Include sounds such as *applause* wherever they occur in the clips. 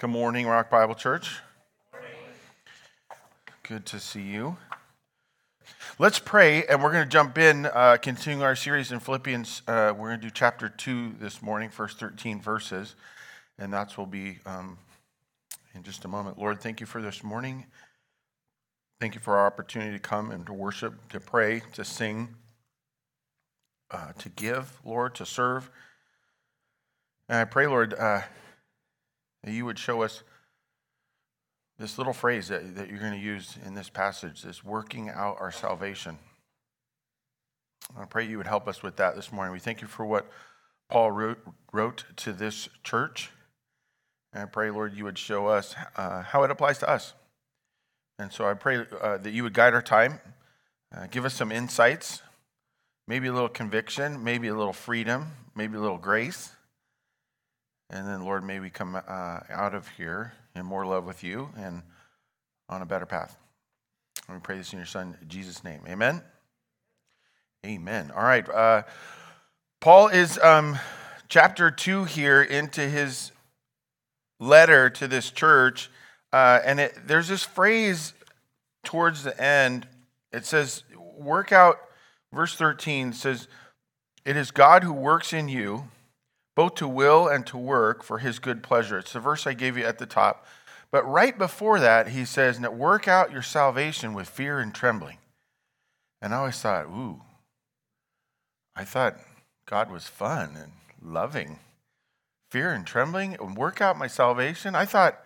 Good morning, Rock Bible Church. Good to see you. Let's pray, and we're going to jump in, uh, continuing our series in Philippians. Uh, we're going to do chapter 2 this morning, first 13 verses, and that's will be um, in just a moment. Lord, thank you for this morning. Thank you for our opportunity to come and to worship, to pray, to sing, uh, to give, Lord, to serve. And I pray, Lord, uh, that you would show us this little phrase that, that you're going to use in this passage, this working out our salvation. I pray you would help us with that this morning. We thank you for what Paul wrote, wrote to this church. And I pray, Lord, you would show us uh, how it applies to us. And so I pray uh, that you would guide our time, uh, give us some insights, maybe a little conviction, maybe a little freedom, maybe a little grace. And then, Lord, may we come uh, out of here in more love with you and on a better path. And we pray this in your Son, Jesus' name. Amen. Amen. All right. Uh, Paul is um, chapter two here into his letter to this church. Uh, and it, there's this phrase towards the end. It says, work out, verse 13 says, It is God who works in you both to will and to work for his good pleasure. It's the verse I gave you at the top. But right before that, he says, Work out your salvation with fear and trembling. And I always thought, ooh, I thought God was fun and loving. Fear and trembling and work out my salvation. I thought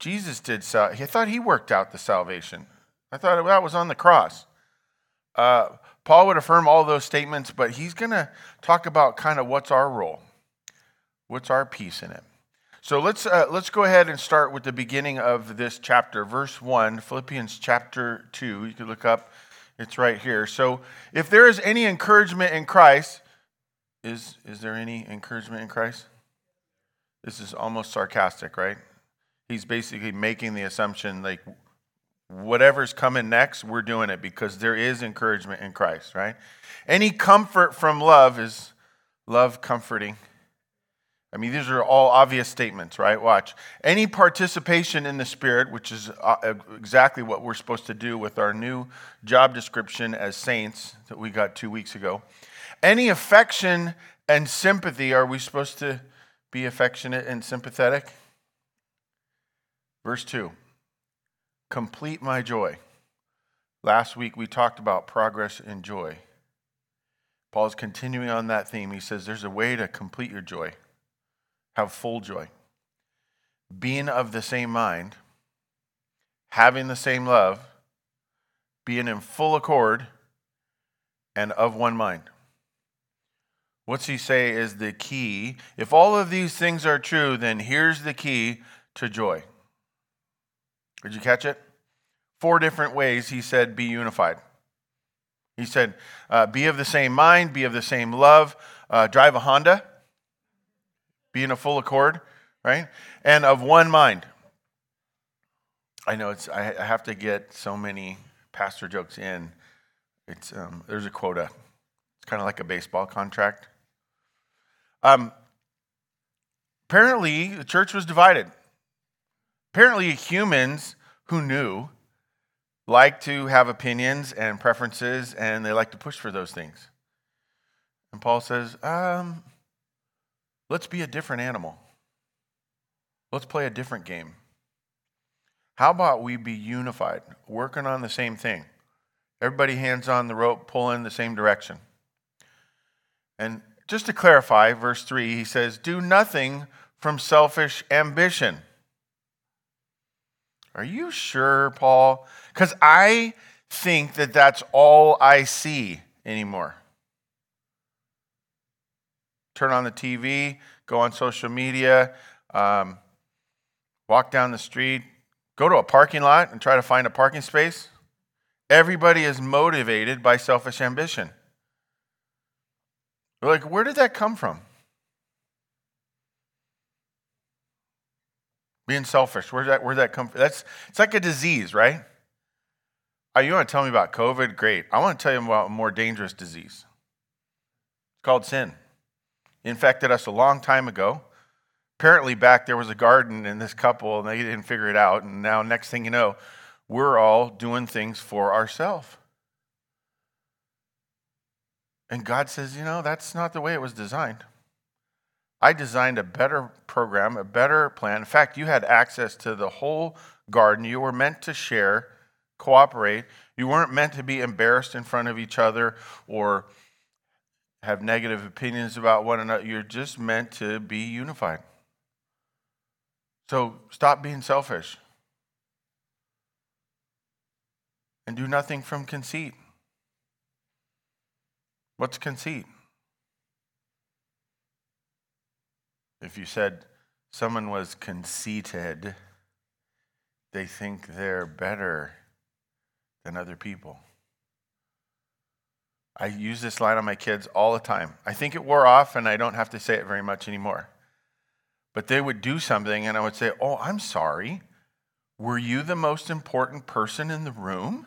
Jesus did, so, I thought he worked out the salvation. I thought that was on the cross. Uh, Paul would affirm all those statements, but he's going to talk about kind of what's our role, what's our piece in it. So let's uh, let's go ahead and start with the beginning of this chapter, verse one, Philippians chapter two. You can look up; it's right here. So, if there is any encouragement in Christ, is is there any encouragement in Christ? This is almost sarcastic, right? He's basically making the assumption like whatever's coming next, we're doing it because there is encouragement in Christ, right? Any comfort from love is love comforting. I mean, these are all obvious statements, right? Watch. Any participation in the Spirit, which is uh, exactly what we're supposed to do with our new job description as saints that we got two weeks ago. Any affection and sympathy, are we supposed to be affectionate and sympathetic? Verse 2 complete my joy. Last week we talked about progress and joy. Paul's continuing on that theme. He says there's a way to complete your joy, have full joy. Being of the same mind, having the same love, being in full accord, and of one mind. What's he say is the key? If all of these things are true, then here's the key to joy. Did you catch it? Four different ways he said, be unified. He said, uh, be of the same mind, be of the same love, uh, drive a Honda, be in a full accord, right? And of one mind. I know it's, I have to get so many pastor jokes in. It's, um, there's a quota. It's kind of like a baseball contract. Um, apparently, the church was divided. Apparently, humans who knew like to have opinions and preferences, and they like to push for those things. And Paul says, um, let's be a different animal. Let's play a different game. How about we be unified, working on the same thing? Everybody hands on the rope, pulling in the same direction. And just to clarify, verse 3, he says, Do nothing from selfish ambition are you sure, Paul? Because I think that that's all I see anymore. Turn on the TV, go on social media, um, walk down the street, go to a parking lot and try to find a parking space. Everybody is motivated by selfish ambition. We're like, where did that come from? Being selfish. Where's that, where'd that come from? That's, it's like a disease, right? Oh, you want to tell me about COVID? Great. I want to tell you about a more dangerous disease. It's called sin. It infected us a long time ago. Apparently, back there was a garden in this couple, and they didn't figure it out. And now, next thing you know, we're all doing things for ourselves. And God says, you know, that's not the way it was designed. I designed a better program, a better plan. In fact, you had access to the whole garden. You were meant to share, cooperate. You weren't meant to be embarrassed in front of each other or have negative opinions about one another. You're just meant to be unified. So stop being selfish and do nothing from conceit. What's conceit? If you said someone was conceited, they think they're better than other people. I use this line on my kids all the time. I think it wore off and I don't have to say it very much anymore. But they would do something and I would say, Oh, I'm sorry. Were you the most important person in the room?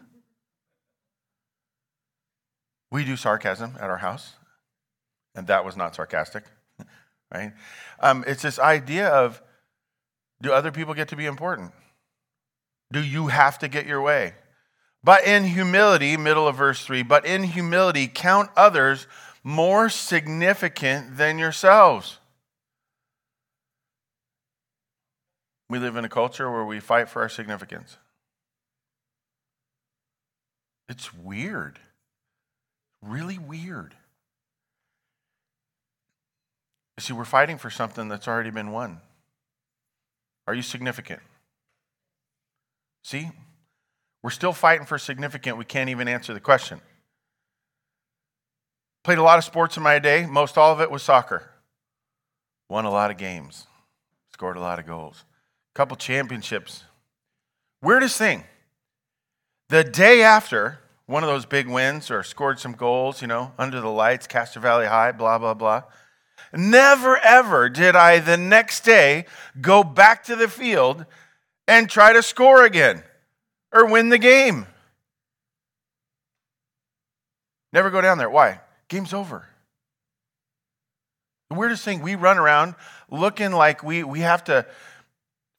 We do sarcasm at our house, and that was not sarcastic, right? Um, it's this idea of do other people get to be important? Do you have to get your way? But in humility, middle of verse 3, but in humility, count others more significant than yourselves. We live in a culture where we fight for our significance. It's weird. Really weird. You see, we're fighting for something that's already been won. Are you significant? See, we're still fighting for significant. We can't even answer the question. Played a lot of sports in my day. Most all of it was soccer. Won a lot of games. Scored a lot of goals. A couple championships. Weirdest thing. The day after one of those big wins or scored some goals, you know, under the lights, Castro Valley High, blah, blah, blah. Never, ever did I the next day go back to the field and try to score again or win the game. Never go down there. Why? Game's over. The weirdest thing, we run around looking like we, we have to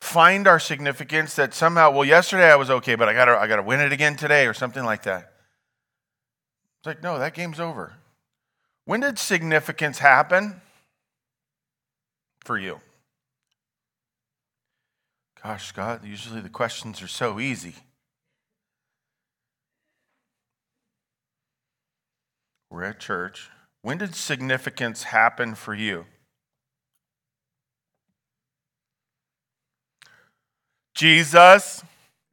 find our significance that somehow, well, yesterday I was okay, but I gotta, I gotta win it again today or something like that. It's like, no, that game's over. When did significance happen for you? Gosh, Scott, usually the questions are so easy. We're at church. When did significance happen for you? Jesus.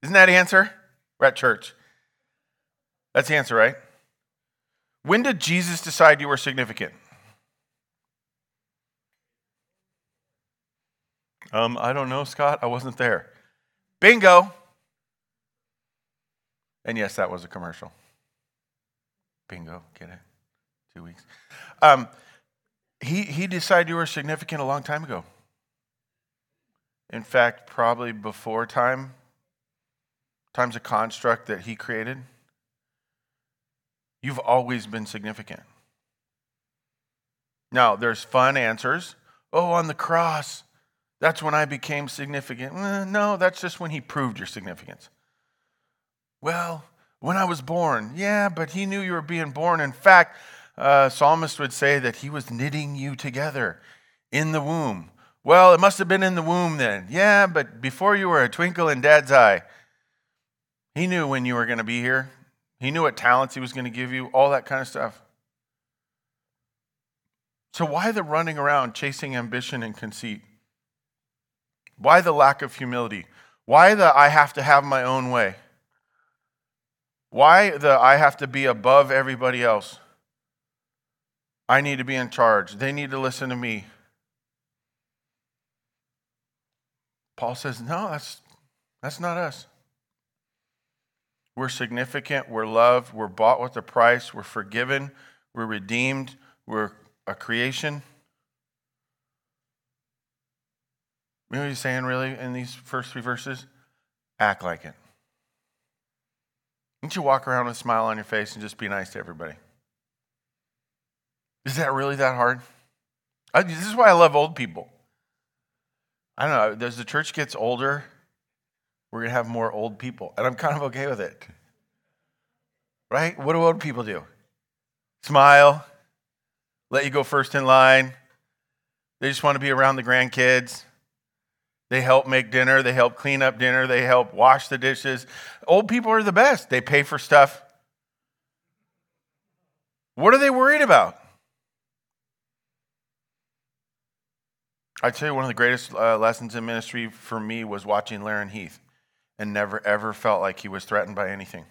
Isn't that the answer? We're at church. That's the answer, right? When did Jesus decide you were significant? Um, I don't know, Scott. I wasn't there. Bingo. And yes, that was a commercial. Bingo. Get it? Two weeks. Um, he, he decided you were significant a long time ago. In fact, probably before time. Time's a construct that he created. You've always been significant. Now, there's fun answers. Oh, on the cross, that's when I became significant. Eh, no, that's just when he proved your significance. Well, when I was born, yeah, but he knew you were being born. In fact, uh, psalmist would say that he was knitting you together in the womb. Well, it must have been in the womb then. Yeah, but before you were a twinkle in dad's eye, he knew when you were going to be here. He knew what talents he was going to give you, all that kind of stuff. So, why the running around chasing ambition and conceit? Why the lack of humility? Why the I have to have my own way? Why the I have to be above everybody else? I need to be in charge. They need to listen to me. Paul says, no, that's, that's not us. We're significant, we're loved, we're bought with a price, we're forgiven, we're redeemed, we're a creation. You know what he's saying really in these first three verses? Act like it. Don't you walk around with a smile on your face and just be nice to everybody? Is that really that hard? I, this is why I love old people. I don't know, as the church gets older, we're going to have more old people. And I'm kind of okay with it. Right? What do old people do? Smile, let you go first in line. They just want to be around the grandkids. They help make dinner, they help clean up dinner, they help wash the dishes. Old people are the best. They pay for stuff. What are they worried about? I tell you, one of the greatest uh, lessons in ministry for me was watching Laren Heath and never ever felt like he was threatened by anything.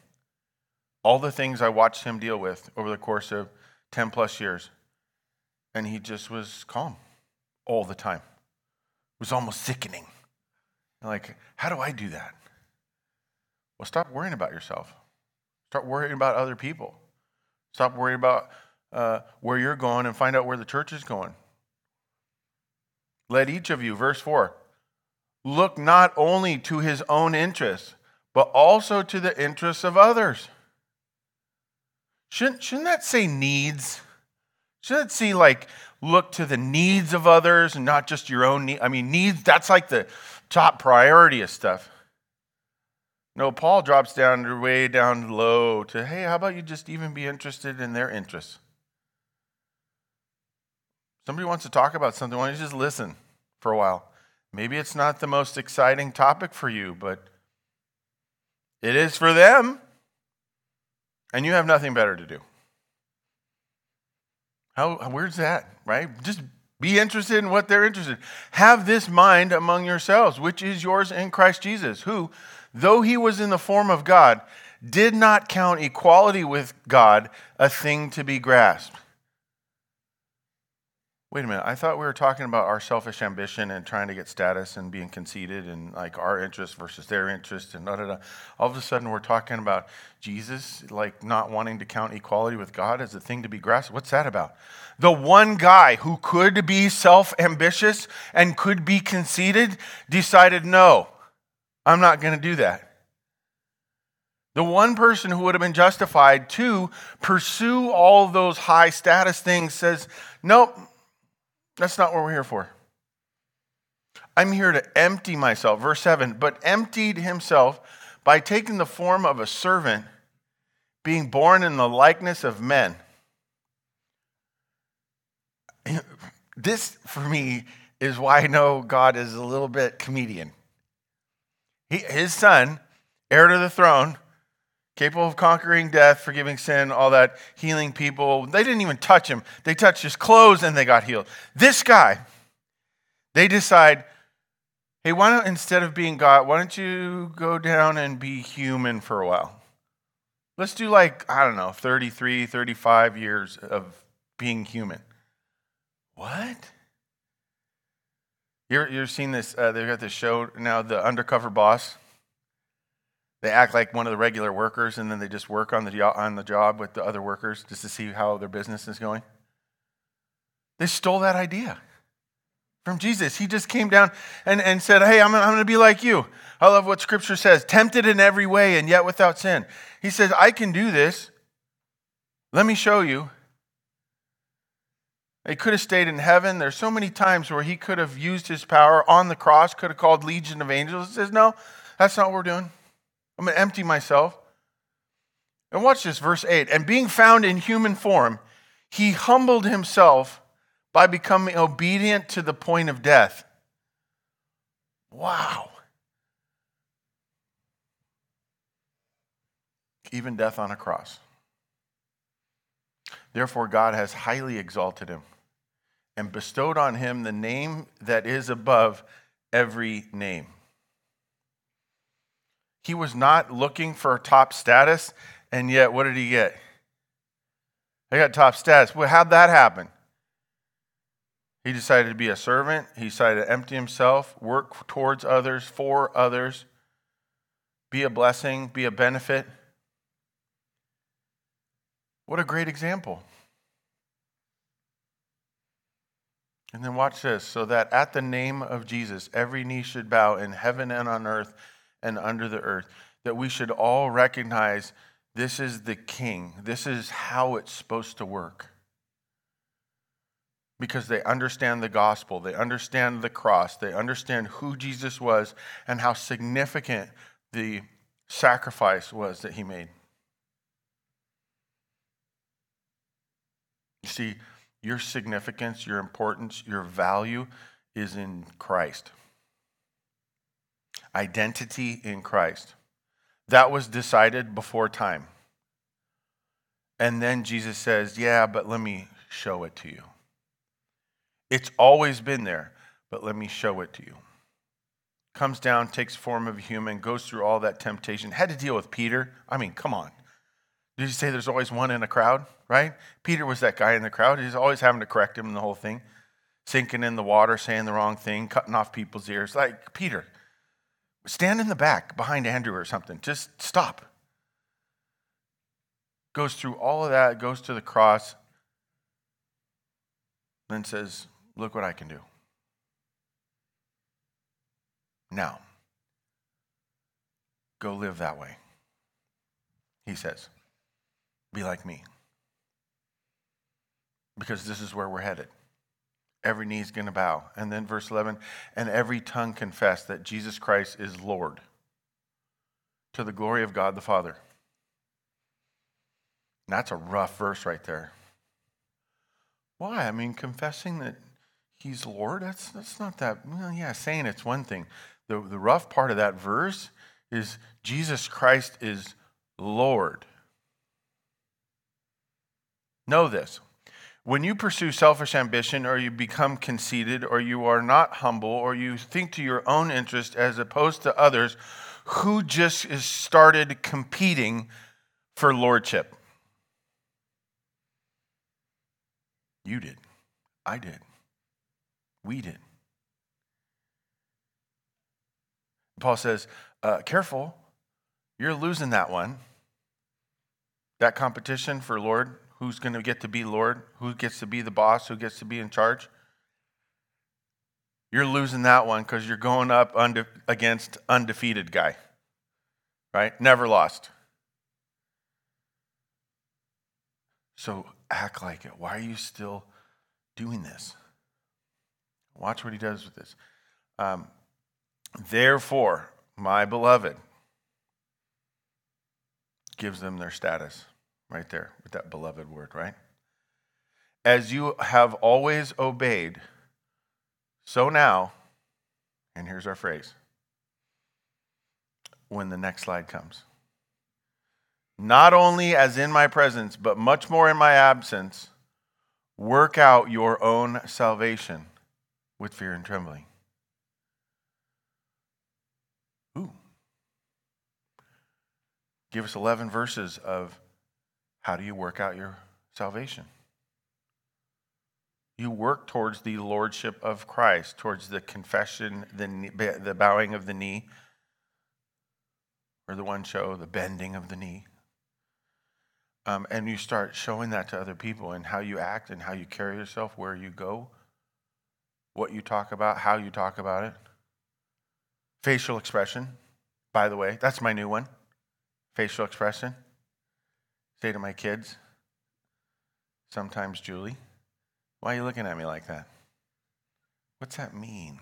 All the things I watched him deal with over the course of 10 plus years, and he just was calm all the time. Was almost sickening. Like, how do I do that? Well, stop worrying about yourself. Start worrying about other people. Stop worrying about uh, where you're going and find out where the church is going. Let each of you, verse 4, look not only to his own interests, but also to the interests of others. Shouldn't, shouldn't that say needs? Shouldn't it say like look to the needs of others and not just your own need? I mean, needs, that's like the top priority of stuff. No, Paul drops down way down low to, hey, how about you just even be interested in their interests? Somebody wants to talk about something, why don't you just listen for a while? Maybe it's not the most exciting topic for you, but it is for them, and you have nothing better to do. How, where's that, right? Just be interested in what they're interested in. Have this mind among yourselves, which is yours in Christ Jesus, who, though he was in the form of God, did not count equality with God a thing to be grasped. Wait a minute, I thought we were talking about our selfish ambition and trying to get status and being conceited and like our interest versus their interest and da da da. All of a sudden, we're talking about Jesus like not wanting to count equality with God as a thing to be grasped. What's that about? The one guy who could be self ambitious and could be conceited decided, no, I'm not going to do that. The one person who would have been justified to pursue all those high status things says, nope, that's not what we're here for. I'm here to empty myself. Verse 7 but emptied himself by taking the form of a servant, being born in the likeness of men. *laughs* This, for me, is why I know God is a little bit comedian. He, his son, heir to the throne, capable of conquering death, forgiving sin, all that, healing people. They didn't even touch him. They touched his clothes and they got healed. This guy, they decide, hey, why don't, instead of being God, why don't you go down and be human for a while? Let's do like, I don't know, 33, 35 years of being human. What? You're, you're seeing this, uh, they've got this show now, The Undercover Boss. They act like one of the regular workers and then they just work on the, on the job with the other workers just to see how their business is going. They stole that idea from Jesus. He just came down and, and said, Hey, I'm, I'm going to be like you. I love what scripture says tempted in every way and yet without sin. He says, I can do this. Let me show you. They could have stayed in heaven. There's so many times where he could have used his power on the cross, could have called legion of angels. He says, No, that's not what we're doing. I'm going to empty myself. And watch this, verse 8. And being found in human form, he humbled himself by becoming obedient to the point of death. Wow. Even death on a cross. Therefore, God has highly exalted him and bestowed on him the name that is above every name. He was not looking for top status, and yet what did he get? He got top status. Well, how'd that happen? He decided to be a servant. He decided to empty himself, work towards others, for others, be a blessing, be a benefit. What a great example. And then watch this so that at the name of Jesus, every knee should bow in heaven and on earth and under the earth. That we should all recognize this is the king, this is how it's supposed to work. because they understand the gospel, they understand the cross, they understand who Jesus was and how significant the sacrifice was that he made. You see, your significance, your importance, your value is in Christ. Identity in Christ. That was decided before time. And then Jesus says, Yeah, but let me show it to you. It's always been there, but let me show it to you. Comes down, takes form of a human, goes through all that temptation. Had to deal with Peter. I mean, come on. Did you say there's always one in a crowd, right? Peter was that guy in the crowd. He's always having to correct him in the whole thing, sinking in the water, saying the wrong thing, cutting off people's ears. Like, Peter, stand in the back behind Andrew or something. Just stop. Goes through all of that, goes to the cross, then says, Look what I can do. Now, go live that way. He says, Be like me. Because this is where we're headed. Every knee is going to bow. And then verse 11, and every tongue confess that Jesus Christ is Lord to the glory of God the Father. And that's a rough verse right there. Why? I mean, confessing that he's Lord, that's, that's not that, well, yeah, saying it's one thing. The, the rough part of that verse is Jesus Christ is Lord. Know this. When you pursue selfish ambition, or you become conceited, or you are not humble, or you think to your own interest as opposed to others, who just is started competing for lordship? You did. I did. We did. Paul says, uh, careful, you're losing that one. That competition for Lord, who's going to get to be Lord, who gets to be the boss, who gets to be in charge. You're losing that one because you're going up unde- against undefeated guy, right? Never lost. So act like it. Why are you still doing this? Watch what he does with this. Um, Therefore, my beloved, gives them their status right there with that beloved word, right? As you have always obeyed, so now, and here's our phrase when the next slide comes. Not only as in my presence, but much more in my absence, work out your own salvation with fear and trembling. Ooh. give us 11 verses of how do you work out your salvation? You work towards the lordship of Christ, towards the confession, the, the bowing of the knee, or the one show, the bending of the knee. Um, and you start showing that to other people and how you act and how you carry yourself, where you go, what you talk about, how you talk about it. Facial expression, by the way, that's my new one facial expression. Say to my kids, sometimes Julie, why are you looking at me like that? What's that mean?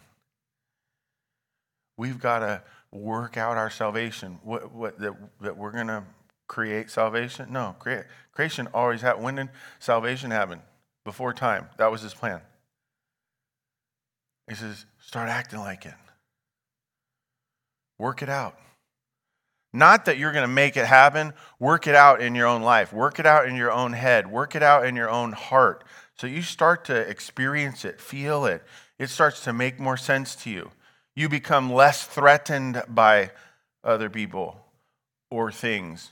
We've got to work out our salvation. What, what, that, that we're going to create salvation? No, create, creation always happened. When did salvation happen? Before time. That was his plan. He says, start acting like it. Work it out. Not that you're going to make it happen. Work it out in your own life. Work it out in your own head. Work it out in your own heart. So you start to experience it, feel it. It starts to make more sense to you. You become less threatened by other people or things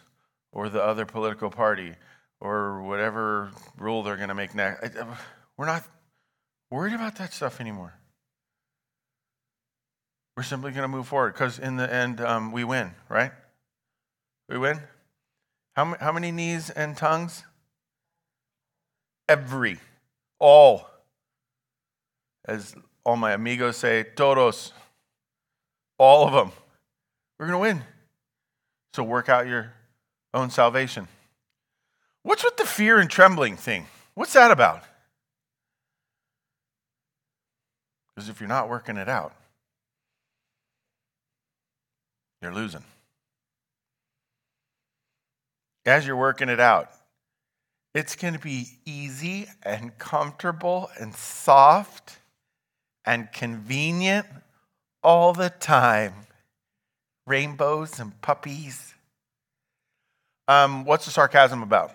or the other political party or whatever rule they're going to make next. We're not worried about that stuff anymore. We're simply going to move forward because in the end, um, we win, right? We win? How, how many knees and tongues? Every. All. As all my amigos say, todos. All of them. We're going to win. So work out your own salvation. What's with the fear and trembling thing? What's that about? Because if you're not working it out, you're losing. As you're working it out, it's going to be easy and comfortable and soft and convenient all the time. Rainbows and puppies. Um, what's the sarcasm about?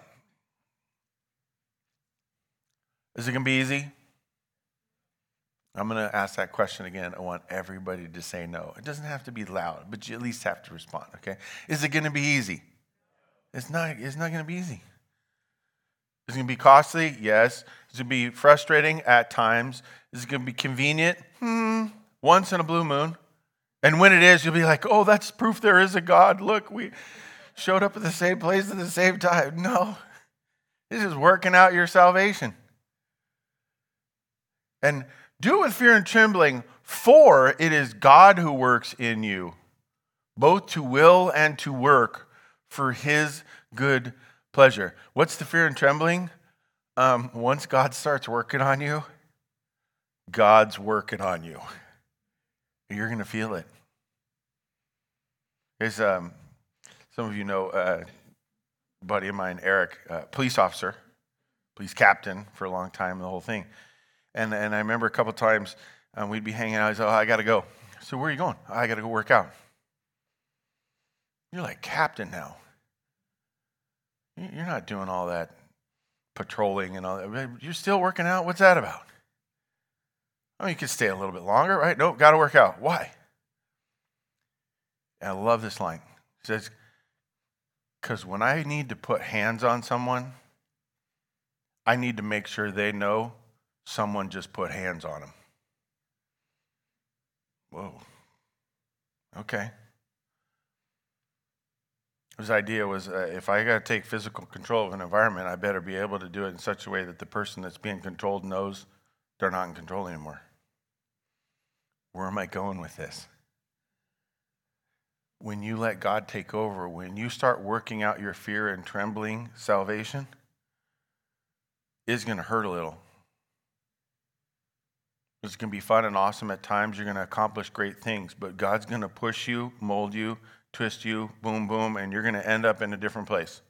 Is it going to be easy? I'm going to ask that question again. I want everybody to say no. It doesn't have to be loud, but you at least have to respond, okay? Is it going to be easy? It's not, it's not going to be easy. Is it going to be costly? Yes. Is it going to be frustrating at times? Is it going to be convenient? Hmm. Once in a blue moon. And when it is, you'll be like, oh, that's proof there is a God. Look, we showed up at the same place at the same time. No. This is working out your salvation. And do it with fear and trembling, for it is God who works in you, both to will and to work for his good pleasure. What's the fear and trembling? Um, once God starts working on you, God's working on you. You're going to feel it. There's um, some of you know uh, a buddy of mine, Eric, uh, police officer, police captain for a long time, the whole thing. And, and I remember a couple times um, we'd be hanging out. He's like, oh, I got to go. So where are you going? Oh, I got to go work out. You're like captain now. You're not doing all that patrolling and all that. You're still working out. What's that about? Oh, you could stay a little bit longer, right? Nope, got to work out. Why? And I love this line. It says, because when I need to put hands on someone, I need to make sure they know someone just put hands on them. Whoa. Okay. His idea was uh, if I got to take physical control of an environment, I better be able to do it in such a way that the person that's being controlled knows they're not in control anymore. Where am I going with this? When you let God take over, when you start working out your fear and trembling, salvation is going to hurt a little. It's going to be fun and awesome at times. You're going to accomplish great things, but God's going to push you, mold you, twist you, boom, boom, and you're going to end up in a different place.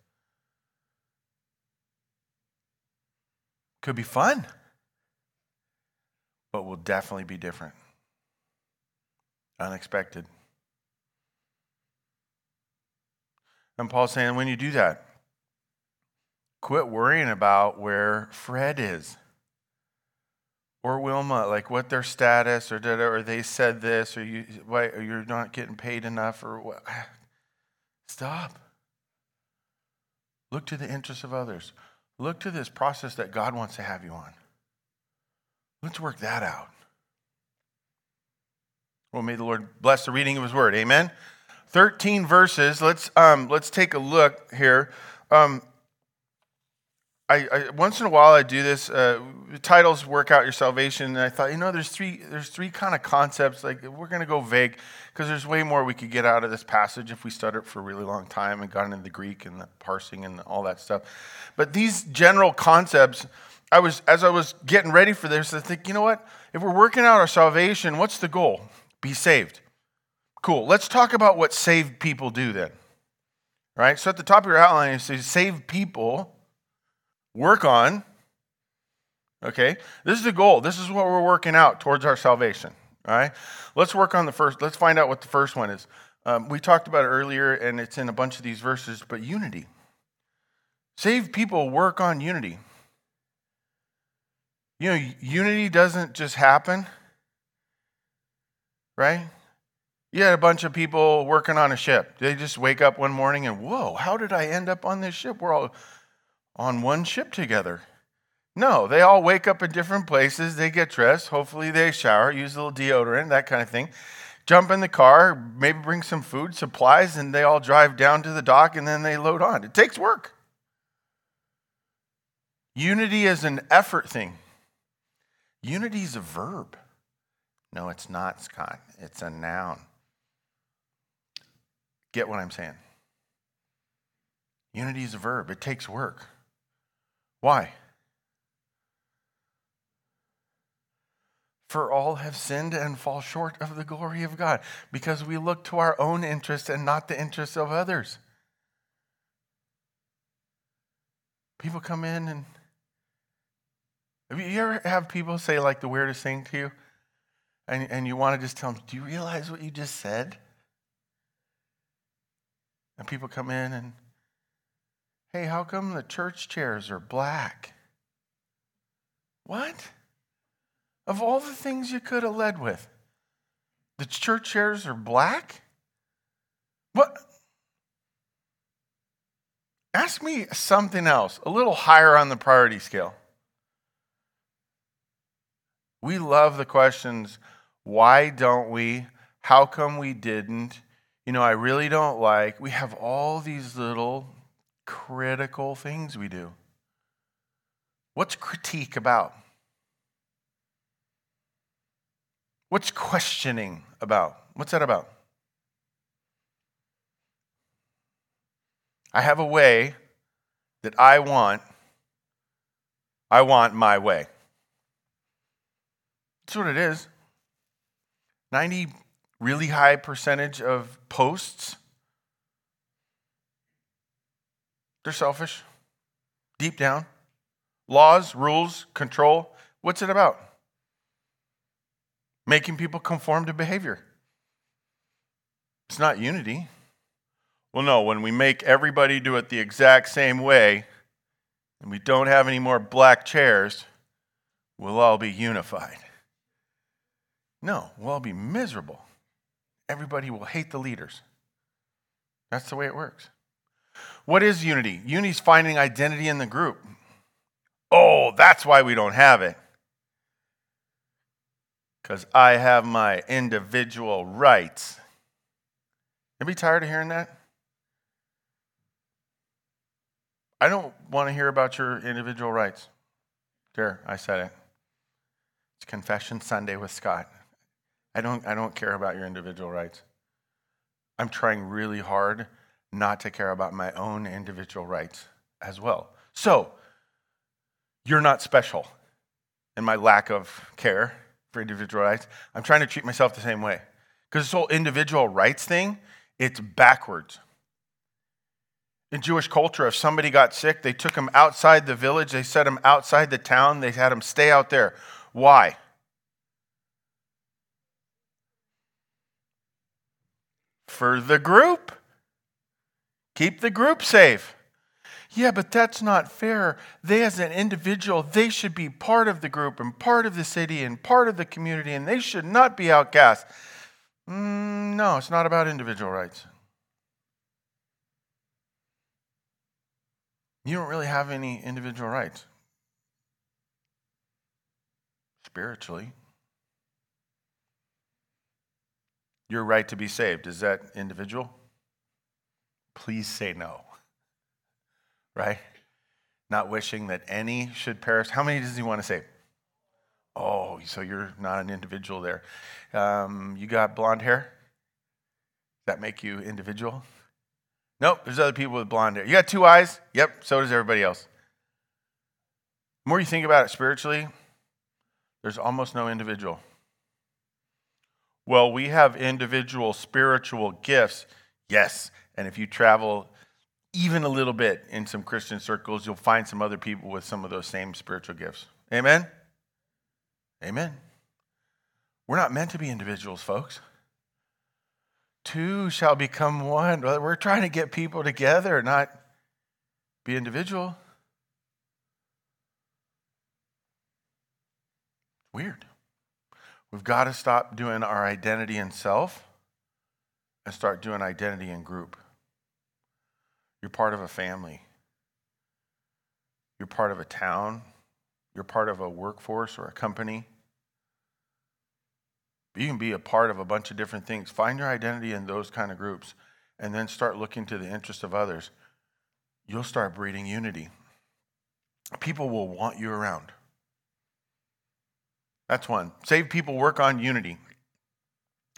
Could be fun, but will definitely be different. Unexpected. And Paul's saying, when you do that, quit worrying about where Fred is or Wilma, like what their status, or did, or they said this, or you, why, or you're not getting paid enough, or what? *sighs* Stop. Look to the interests of others. Look to this process that God wants to have you on. Let's work that out. Well, may the Lord bless the reading of His Word. Amen. Thirteen verses. Let's um, let's take a look here. Um, I, I, once in a while I do this. Uh, titles work out your salvation, and I thought, you know, there's three there's three kind of concepts. Like we're to go vague because there's way more we could get out of this passage if we studied it for a really long time and got into the Greek and the parsing and all that stuff. But these general concepts, I was as I was getting ready for this, I think, you know what? If we're working out our salvation, what's the goal? Be saved. Cool. Let's talk about what saved people do then. Right. So at the top of your outline, it says saved people work on. Okay, this is the goal. This is what we're working out towards our salvation. All right, let's work on the first. Let's find out what the first one is. Um, we talked about it earlier, and it's in a bunch of these verses, but unity. Saved people work on unity. You know, unity doesn't just happen, right? You had a bunch of people working on a ship. They just wake up one morning and, whoa, how did I end up on this ship? We're all on one ship together. No, they all wake up in different places. They get dressed. Hopefully, they shower, use a little deodorant, that kind of thing. Jump in the car, maybe bring some food, supplies, and they all drive down to the dock and then they load on. It takes work. Unity is an effort thing. Unity is a verb. No, it's not, Scott. It's a noun. Get what I'm saying? Unity is a verb, it takes work. Why? For all have sinned and fall short of the glory of God because we look to our own interests and not the interests of others. People come in and have you ever have people say like the weirdest thing to you? And, and you want to just tell them, do you realize what you just said? And people come in and, hey, how come the church chairs are black? What? Of all the things you could have led with, the church chairs are black? What? Ask me something else, a little higher on the priority scale. We love the questions why don't we? How come we didn't? You know, I really don't like. We have all these little critical things we do. What's critique about? What's questioning about? What's that about? I have a way that I want. I want my way. That's what it is. 90 really high percentage of posts, they're selfish, deep down. Laws, rules, control. What's it about? making people conform to behavior. It's not unity. Well, no, when we make everybody do it the exact same way and we don't have any more black chairs, we'll all be unified. No, we'll all be miserable. Everybody will hate the leaders. That's the way it works. What is unity? Unity is finding identity in the group. Oh, that's why we don't have it because I have my individual rights. Anybody tired of hearing that? I don't want to hear about your individual rights. There, I said it. It's Confession Sunday with Scott. I don't, I don't care about your individual rights. I'm trying really hard not to care about my own individual rights as well. So, you're not special in my lack of care for individual rights. I'm trying to treat myself the same way. Because this whole individual rights thing, it's backwards. In Jewish culture, if somebody got sick, they took him outside the village, they set him outside the town, they had him stay out there. Why? For the group. Keep the group safe. Yeah, but that's not fair. They, as an individual, they should be part of the group and part of the city and part of the community, and they should not be outcast. Mm, no, it's not about individual rights. You don't really have any individual rights spiritually. Your right to be saved, is that individual? Please say no *laughs* right? Not wishing that any should perish. How many does he want to save? Oh, so you're not an individual there. Um, you got blonde hair? Does that make you individual? Nope, there's other people with blonde hair. You got two eyes? Yep, so does everybody else. The more you think about it spiritually, there's almost no individual. Well, we have individual spiritual gifts. Yes, and if you travel even a little bit in some Christian circles, you'll find some other people with some of those same spiritual gifts. Amen? Amen. We're not meant to be individuals, folks. Two shall become one. We're trying to get people together, not be individual. Weird. We've got to stop doing our identity in self and start doing identity in group. You're part of a family. You're part of a town. You're part of a workforce or a company. You can be a part of a bunch of different things. Find your identity in those kind of groups and then start looking to the interest of others. You'll start breeding unity. People will want you around. That's one. Save people work on unity.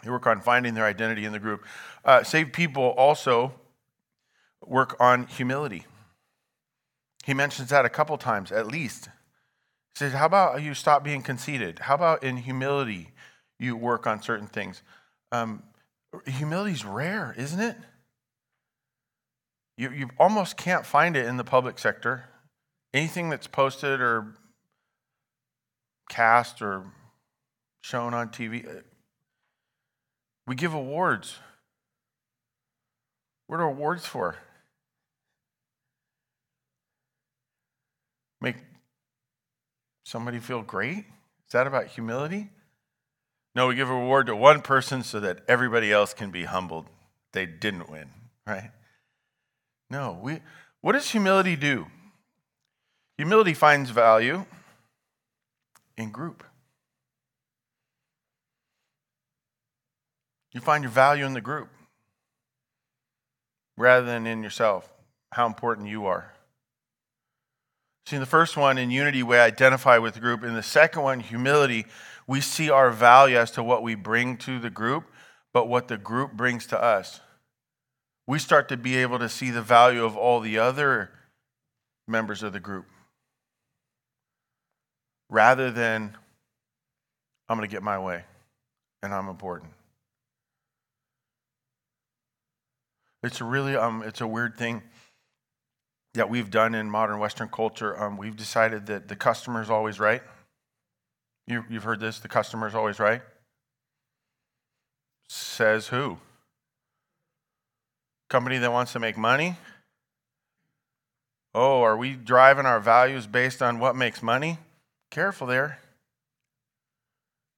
They work on finding their identity in the group. Uh, save people also work on humility. He mentions that a couple times at least. He says, How about you stop being conceited? How about in humility you work on certain things? Um, humility is rare, isn't it? You, you almost can't find it in the public sector. Anything that's posted or cast or shown on TV, uh, we give awards. What are awards for? Make somebody feel great? Is that about humility? No, we give a reward to one person so that everybody else can be humbled. They didn't win, right? No, we what does humility do? Humility finds value in group. You find your value in the group rather than in yourself, how important you are. See, in the first one, in unity, we identify with the group. In the second one, humility, we see our value as to what we bring to the group, but what the group brings to us. We start to be able to see the value of all the other members of the group rather than, I'm going to get my way and I'm important. It's really, um, it's a weird thing that we've done in modern Western culture. Um, we've decided that the customer is always right. You, you've heard this the customer is always right. Says who? Company that wants to make money? Oh, are we driving our values based on what makes money? Careful there.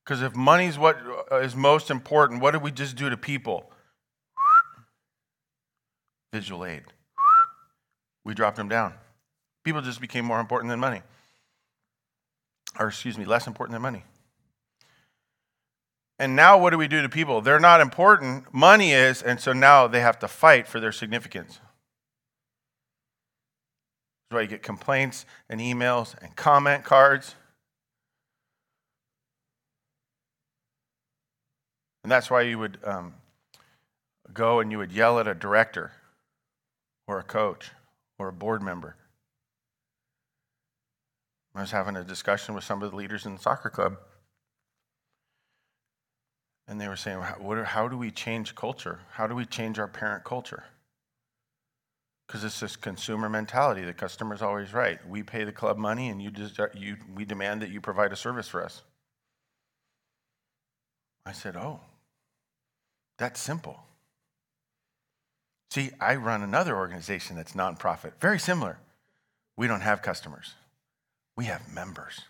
Because if money's what is most important, what did we just do to people? Visual aid. We dropped them down. People just became more important than money or excuse me, less important than money. And now what do we do to people? They're not important, money is, and so now they have to fight for their significance. That's why you get complaints and emails and comment cards. And that's why you would um, go and you would yell at a director or a coach or a board member I was having a discussion with some of the leaders in the soccer club. And they were saying, how, do we change culture? How do we change our parent culture? Because it's this consumer mentality. The customer's always right. We pay the club money, and you, you, we demand that you provide a service for us. I said, Oh, that's simple. See, I run another organization that's nonprofit, very similar. We don't have customers. We have members.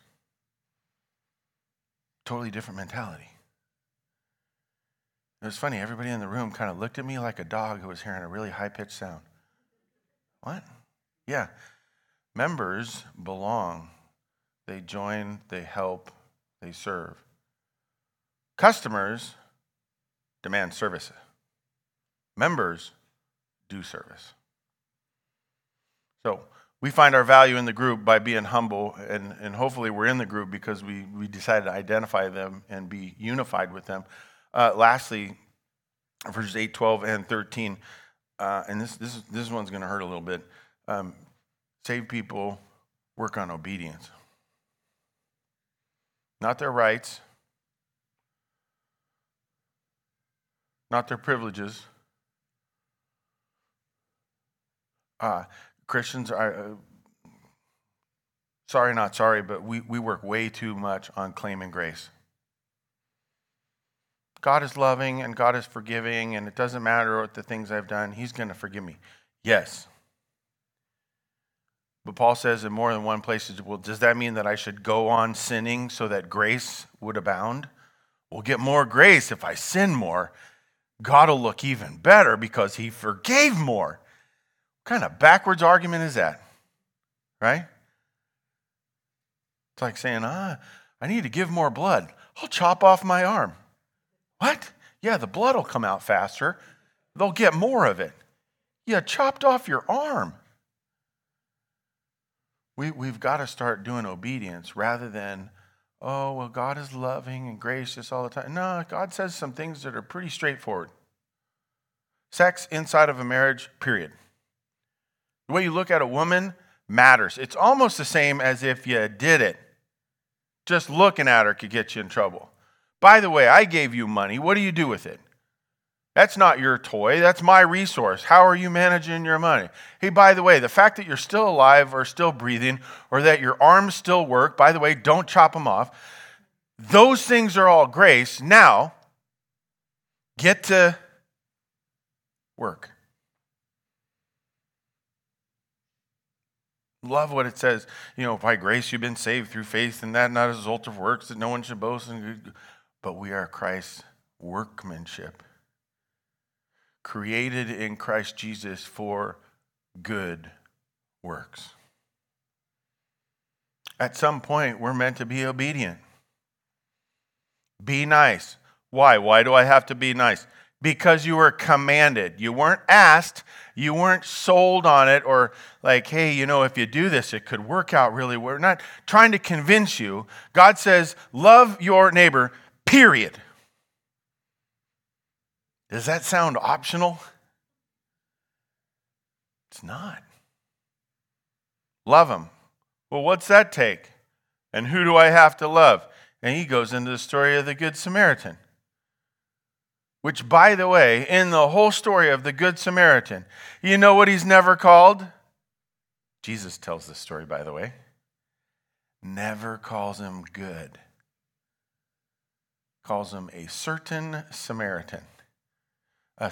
Totally different mentality. It was funny, everybody in the room kind of looked at me like a dog who was hearing a really high pitched sound. What? Yeah. Members belong, they join, they help, they serve. Customers demand service. Members do service. So, we find our value in the group by being humble, and, and hopefully we're in the group because we, we decided to identify them and be unified with them. Uh, lastly, verses 8, 12, and 13, uh, and this, this, this one's going to hurt a little bit. Um, save people, work on obedience. Not their rights, not their privileges. Uh, Christians are, uh, sorry, not sorry, but we, we work way too much on claiming grace. God is loving and God is forgiving, and it doesn't matter what the things I've done, He's going to forgive me. Yes. But Paul says in more than one place, well, does that mean that I should go on sinning so that grace would abound? We'll get more grace if I sin more. God will look even better because He forgave more kind of backwards argument is that? Right? It's like saying, ah, I need to give more blood. I'll chop off my arm. What? Yeah, the blood will come out faster. They'll get more of it. You chopped off your arm. We, we've got to start doing obedience rather than, oh, well, God is loving and gracious all the time. No, God says some things that are pretty straightforward. Sex inside of a marriage, period. The way you look at a woman matters. It's almost the same as if you did it. Just looking at her could get you in trouble. By the way, I gave you money. What do you do with it? That's not your toy. That's my resource. How are you managing your money? Hey, by the way, the fact that you're still alive or still breathing or that your arms still work, by the way, don't chop them off. Those things are all grace. Now, get to work. Love what it says. You know, by grace you've been saved through faith, and that not as a result of works that no one should boast. But we are Christ's workmanship created in Christ Jesus for good works. At some point, we're meant to be obedient. Be nice. Why? Why do I have to be nice? Because you were commanded. You weren't asked, you weren't sold on it, or like, hey, you know, if you do this, it could work out really. We're not trying to convince you. God says, love your neighbor, period. Does that sound optional? It's not. Love him. Well, what's that take? And who do I have to love? And he goes into the story of the Good Samaritan. Which, by the way, in the whole story of the Good Samaritan, you know what he's never called? Jesus tells this story, by the way. Never calls him good, calls him a certain Samaritan a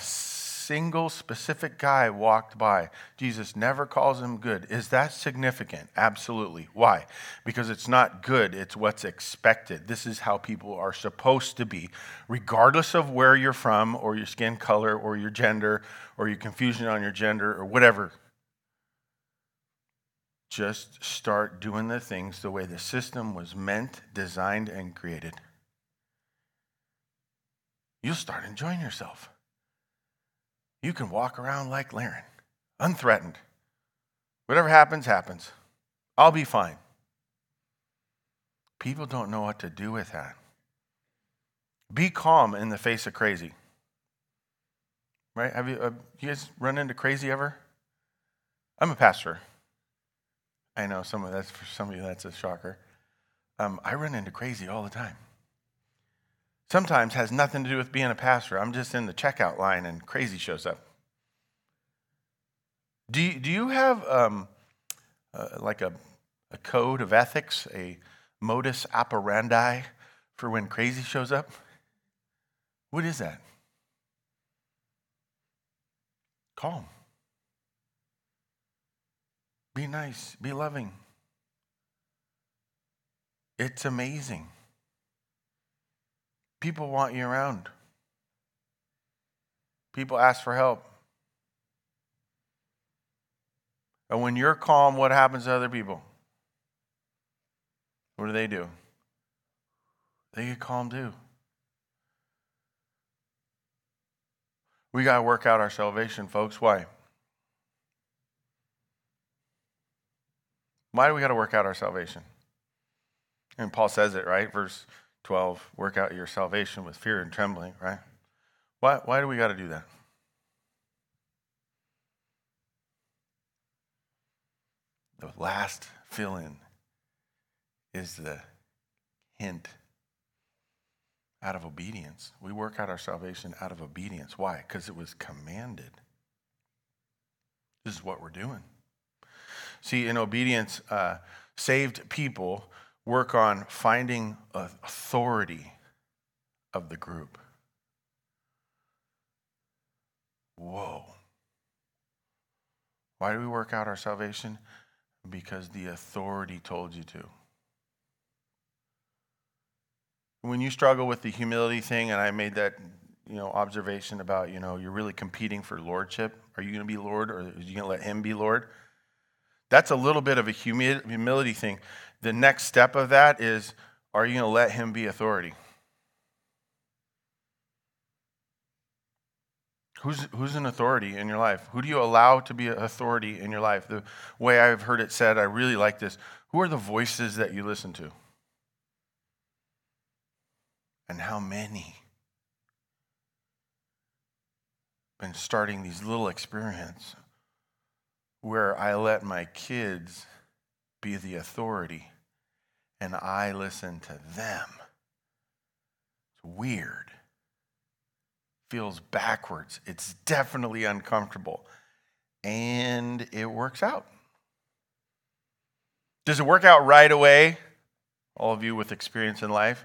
single specific guy walked by. Jesus never calls him good. Is that significant? Absolutely. Why? Because it's not good, it's what's expected. This is how people are supposed to be, regardless of where you're from, or your skin color, or your gender, or your confusion on your gender, or whatever. Just start doing the things the way the system was meant, designed, and created. You'll start enjoying yourself you can walk around like Laren, unthreatened. Whatever happens, happens. I'll be fine. People don't know what to do with that. Be calm in the face of crazy. Right? Have you, uh, you guys run into crazy ever? I'm a pastor. I know some of that's for some of you that's a shocker. Um, I run into crazy all the time sometimes has nothing to do with being a pastor. I'm just in the checkout line and crazy shows up. Do you, do you have um, uh, like a, a code of ethics, a modus operandi for when crazy shows up? What is that? Calm. Be nice. Be loving. It's amazing. People want you around. People ask for help. And when you're calm, what happens to other people? What do they do? They get calm too. We got to work out our salvation, folks. Why? Why do we got to work out our salvation? And Paul says it, right? Verse 12, work out your salvation with fear and trembling, right? Why, why do we got to do that? The last fill in is the hint out of obedience. We work out our salvation out of obedience. Why? Because it was commanded. This is what we're doing. See, in obedience, uh, saved people work on finding authority of the group. Whoa. Why do we work out our salvation? Because the authority told you to. When you struggle with the humility thing, and I made that you know observation about you know you're really competing for lordship. Are you going to be Lord, or are you going to let Him be Lord? That's a little bit of a humility thing the next step of that is are you going to let him be authority? Who's, who's an authority in your life? Who do you allow to be an authority in your life? The way I've heard it said, I really like this. Who are the voices that you listen to? And how many? Been starting these little experiments where I let my kids be the authority and I listen to them. It's weird. Feels backwards. It's definitely uncomfortable. And it works out. Does it work out right away? All of you with experience in life.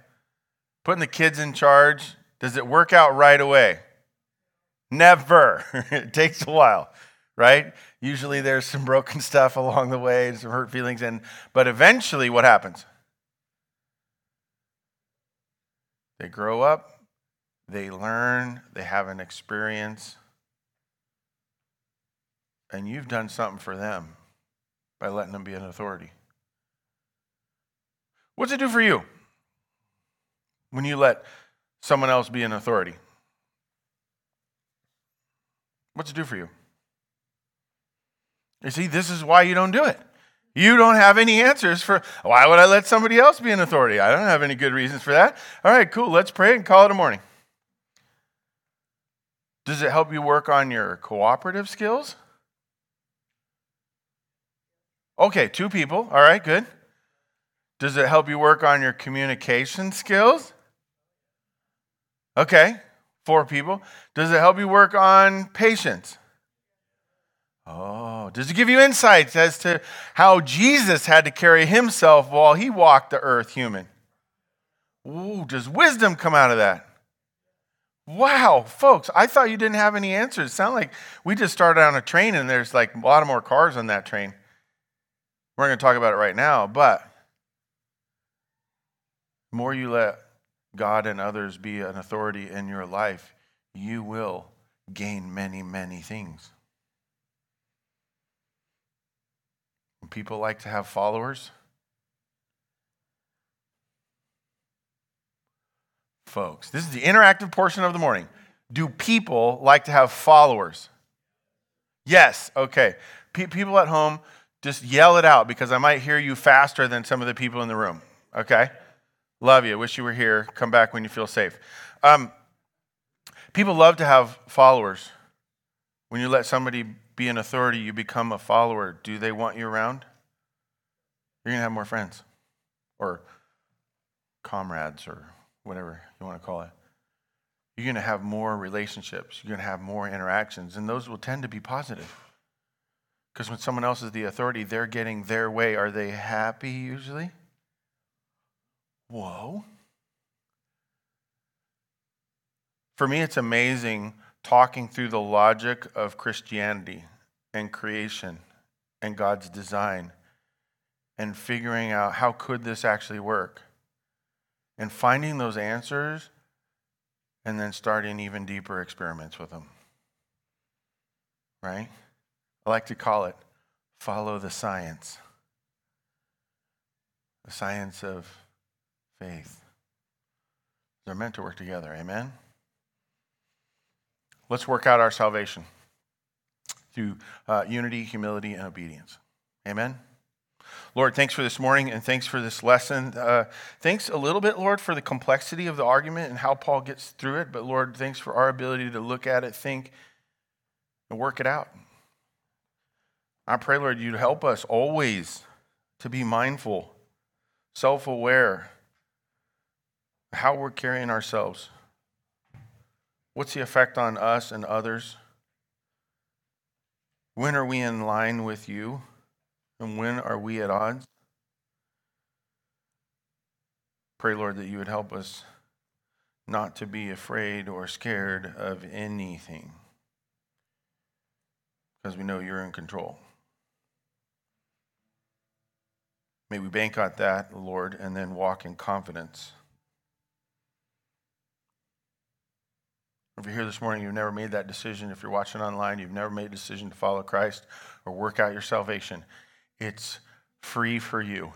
Putting the kids in charge, does it work out right away? Never. *laughs* it takes a while, right? Usually there's some broken *laughs* stuff along the way and some hurt feelings and but eventually what happens? They grow up, they learn, they have an experience, and you've done something for them by letting them be an authority. What's it do for you when you let someone else be an authority? What's it do for you? You see, this is why you don't do it. You don't have any answers for why would I let somebody else be an authority? I don't have any good reasons for that. All right, cool. Let's pray and call it a morning. Does it help you work on your cooperative skills? Okay, two people. All right, good. Does it help you work on your communication skills? Okay, four people. Does it help you work on patience? Oh, does it give you insights as to how Jesus had to carry himself while he walked the earth human? Ooh, does wisdom come out of that? Wow, folks, I thought you didn't have any answers. It sounded like we just started on a train and there's like a lot of more cars on that train. We're going to talk about it right now, but the more you let God and others be an authority in your life, you will gain many, many things. People like to have followers? Folks, this is the interactive portion of the morning. Do people like to have followers? Yes, okay. P- people at home, just yell it out because I might hear you faster than some of the people in the room, okay? Love you. Wish you were here. Come back when you feel safe. Um, people love to have followers. When you let somebody be an authority, you become a follower. Do they want you around? You're going to have more friends or comrades or whatever you want to call it. You're going to have more relationships. You're going to have more interactions, and those will tend to be positive. Because when someone else is the authority, they're getting their way. Are they happy usually? Whoa. For me, it's amazing talking through the logic of Christianity and creation and God's design and figuring out how could this actually work and finding those answers and then starting even deeper experiments with them. Right? I like to call it follow the science. The science of faith. They're meant to work together. Amen? Let's work out our salvation through uh, unity, humility, and obedience. Amen? Lord, thanks for this morning and thanks for this lesson. Uh, thanks a little bit, Lord, for the complexity of the argument and how Paul gets through it. But Lord, thanks for our ability to look at it, think, and work it out. I pray, Lord, you'd help us always to be mindful, self aware, how we're carrying ourselves. What's the effect on us and others? When are we in line with you? And when are we at odds? Pray, Lord, that you would help us not to be afraid or scared of anything because we know you're in control. May we bank on that, Lord, and then walk in confidence. If you're here this morning, you've never made that decision. If you're watching online, you've never made a decision to follow Christ or work out your salvation. It's free for you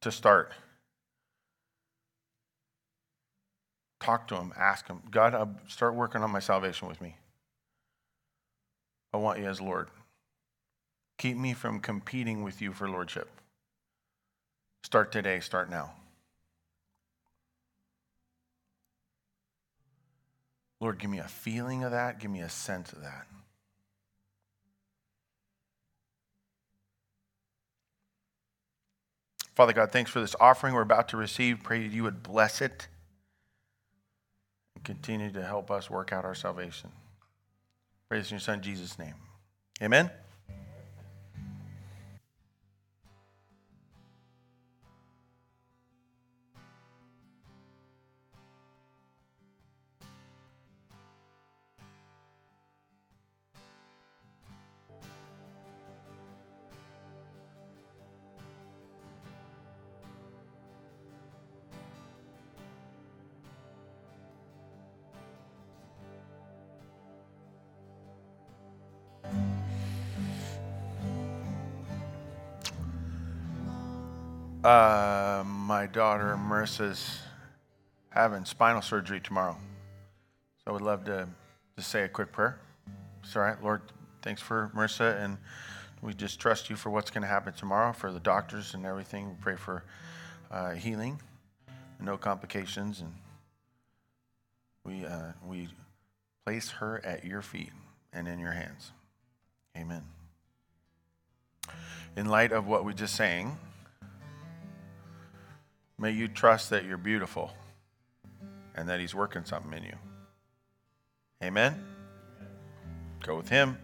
to start. Talk to him, ask him, God, I'll start working on my salvation with me. I want you as Lord. Keep me from competing with you for lordship. Start today, start now. Lord, give me a feeling of that, give me a sense of that. Father God, thanks for this offering we're about to receive. Pray that you would bless it and continue to help us work out our salvation. Praise in your Son, Jesus' name. Amen. Uh, my daughter Marissa's having spinal surgery tomorrow. So I would love to just say a quick prayer. It's all right, Lord. Thanks for Marissa, and we just trust you for what's going to happen tomorrow, for the doctors and everything. We pray for uh, healing, no complications, and we uh, we place her at your feet and in your hands. Amen. In light of what we just sang. May you trust that you're beautiful and that He's working something in you. Amen? Go with Him.